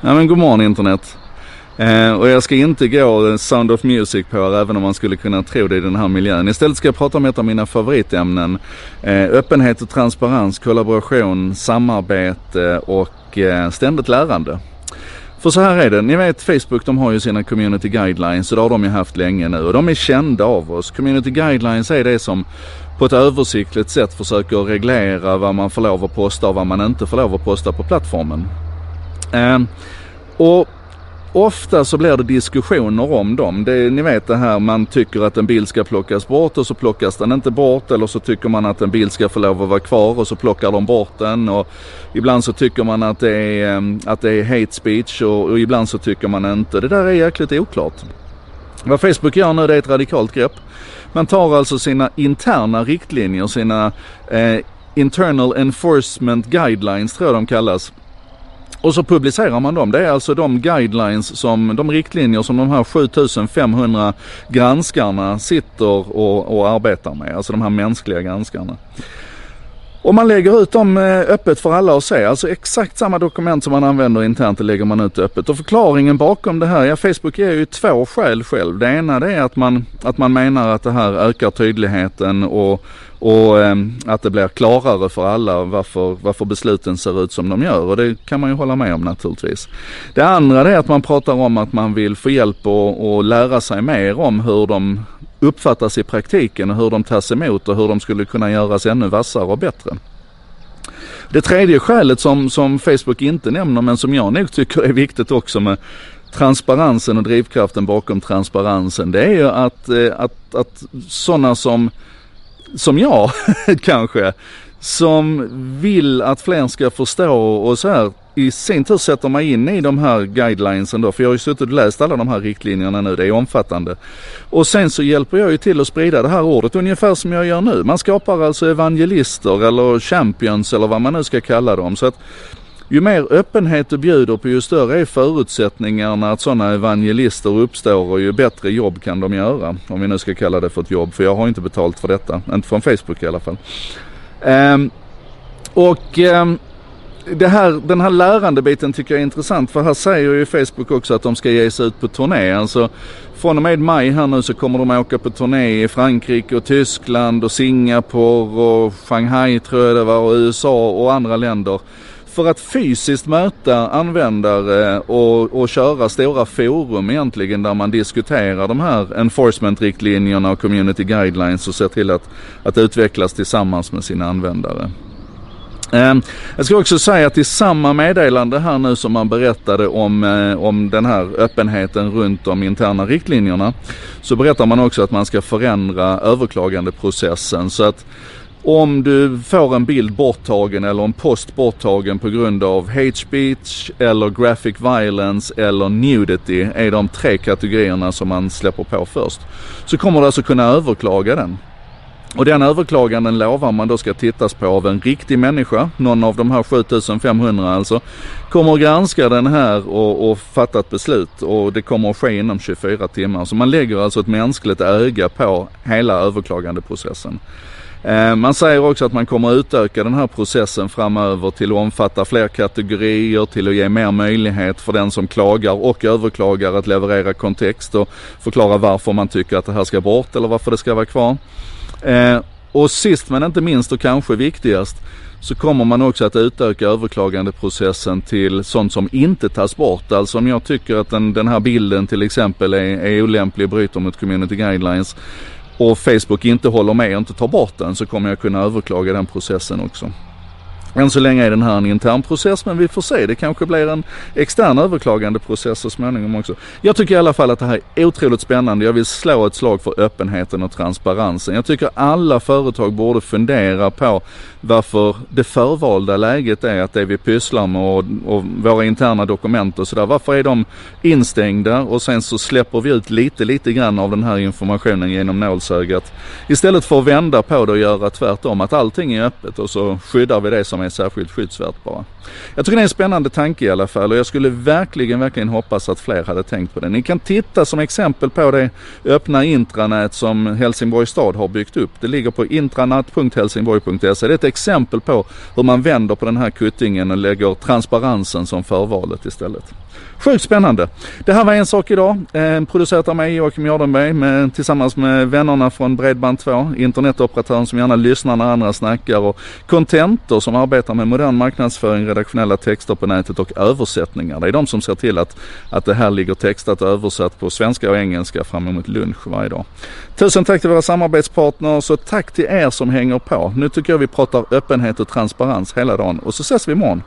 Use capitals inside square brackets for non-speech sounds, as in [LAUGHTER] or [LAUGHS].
Ja men god morgon internet. Eh, och jag ska inte gå Sound of Music på er även om man skulle kunna tro det i den här miljön. Istället ska jag prata om ett av mina favoritämnen. Eh, öppenhet och transparens, kollaboration, samarbete och eh, ständigt lärande. För så här är det, ni vet Facebook de har ju sina community guidelines och det har de ju haft länge nu och de är kända av oss. Community guidelines är det som på ett översiktligt sätt försöker reglera vad man får lov att posta och vad man inte får lov att posta på plattformen. Ehm, och ofta så blir det diskussioner om dem. Det, ni vet det här man tycker att en bild ska plockas bort och så plockas den inte bort eller så tycker man att en bild ska få lov att vara kvar och så plockar de bort den och ibland så tycker man att det är, ehm, att det är hate speech och, och ibland så tycker man inte. Det där är jäkligt oklart. Vad Facebook gör nu det är ett radikalt grepp. Man tar alltså sina interna riktlinjer, sina eh, internal enforcement guidelines tror jag de kallas och så publicerar man dem. Det är alltså de guidelines som, de riktlinjer som de här 7500 granskarna sitter och, och arbetar med. Alltså de här mänskliga granskarna. Och man lägger ut dem eh, öppet för alla att se. Alltså exakt samma dokument som man använder internt, det lägger man ut öppet. Och förklaringen bakom det här, ja Facebook ger ju två skäl själv. Det ena det är att man, att man menar att det här ökar tydligheten och och eh, att det blir klarare för alla varför, varför besluten ser ut som de gör och det kan man ju hålla med om naturligtvis. Det andra det är att man pratar om att man vill få hjälp och, och lära sig mer om hur de uppfattas i praktiken och hur de tas emot och hur de skulle kunna göras ännu vassare och bättre. Det tredje skälet som, som Facebook inte nämner men som jag nog tycker är viktigt också med transparensen och drivkraften bakom transparensen det är ju att, eh, att, att sådana som som jag [LAUGHS] kanske, som vill att fler ska förstå och så här i sin tur sätter mig in i de här guidelinesen då, för jag har ju suttit och läst alla de här riktlinjerna nu, det är omfattande. Och sen så hjälper jag ju till att sprida det här ordet ungefär som jag gör nu. Man skapar alltså evangelister eller champions eller vad man nu ska kalla dem. Så att ju mer öppenhet du bjuder på ju större är förutsättningarna att sådana evangelister uppstår och ju bättre jobb kan de göra. Om vi nu ska kalla det för ett jobb, för jag har inte betalt för detta. Inte från Facebook i alla fall. Um, och um, det här, den här lärandebiten tycker jag är intressant för här säger ju Facebook också att de ska ge sig ut på turné. Alltså från och med maj här nu så kommer de åka på turné i Frankrike och Tyskland och Singapore och Shanghai tror jag det var och USA och andra länder för att fysiskt möta användare och, och köra stora forum egentligen där man diskuterar de här enforcement-riktlinjerna och community guidelines och ser till att, att utvecklas tillsammans med sina användare. Ehm, jag ska också säga att i samma meddelande här nu som man berättade om, eh, om den här öppenheten runt de interna riktlinjerna så berättar man också att man ska förändra överklagandeprocessen så att om du får en bild borttagen eller en post borttagen på grund av hate speech eller graphic violence eller nudity är de tre kategorierna som man släpper på först. Så kommer du alltså kunna överklaga den. Och den överklaganden lovar man då ska tittas på av en riktig människa, någon av de här 7500 alltså, kommer att granska den här och, och fatta ett beslut och det kommer att ske inom 24 timmar. Så man lägger alltså ett mänskligt öga på hela överklagandeprocessen. Eh, man säger också att man kommer utöka den här processen framöver till att omfatta fler kategorier, till att ge mer möjlighet för den som klagar och överklagar att leverera kontext och förklara varför man tycker att det här ska bort eller varför det ska vara kvar. Eh, och sist men inte minst och kanske viktigast så kommer man också att utöka överklagandeprocessen till sånt som inte tas bort. Alltså om jag tycker att den, den här bilden till exempel är, är olämplig och bryter mot community guidelines och Facebook inte håller med och inte tar bort den så kommer jag kunna överklaga den processen också. Än så länge är den här en intern process men vi får se. Det kanske blir en extern överklagande process så småningom också. Jag tycker i alla fall att det här är otroligt spännande. Jag vill slå ett slag för öppenheten och transparensen. Jag tycker alla företag borde fundera på varför det förvalda läget är att det vi pysslar med och, och våra interna dokument och sådär, varför är de instängda och sen så släpper vi ut lite, lite grann av den här informationen genom nålsögat. Istället för att vända på det och göra tvärtom, att allting är öppet och så skyddar vi det som är särskilt skyddsvärt bara. Jag tycker det är en spännande tanke i alla fall och jag skulle verkligen, verkligen hoppas att fler hade tänkt på det. Ni kan titta som exempel på det öppna intranät som Helsingborgs stad har byggt upp. Det ligger på intranat.helsingborg.se. Det är ett exempel på hur man vänder på den här kuttingen och lägger transparensen som förvalet istället. Sjukt spännande. Det här var En sak idag, eh, producerat av mig Joakim Jardenberg med, tillsammans med vännerna från Bredband2, internetoperatören som gärna lyssnar när andra snackar och Contentor som arbetar med modern marknadsföring, redaktionella texter på nätet och översättningar. Det är de som ser till att, att det här ligger textat och översatt på svenska och engelska fram emot lunch varje dag. Tusen tack till våra samarbetspartners och tack till er som hänger på. Nu tycker jag vi pratar öppenhet och transparens hela dagen och så ses vi imorgon.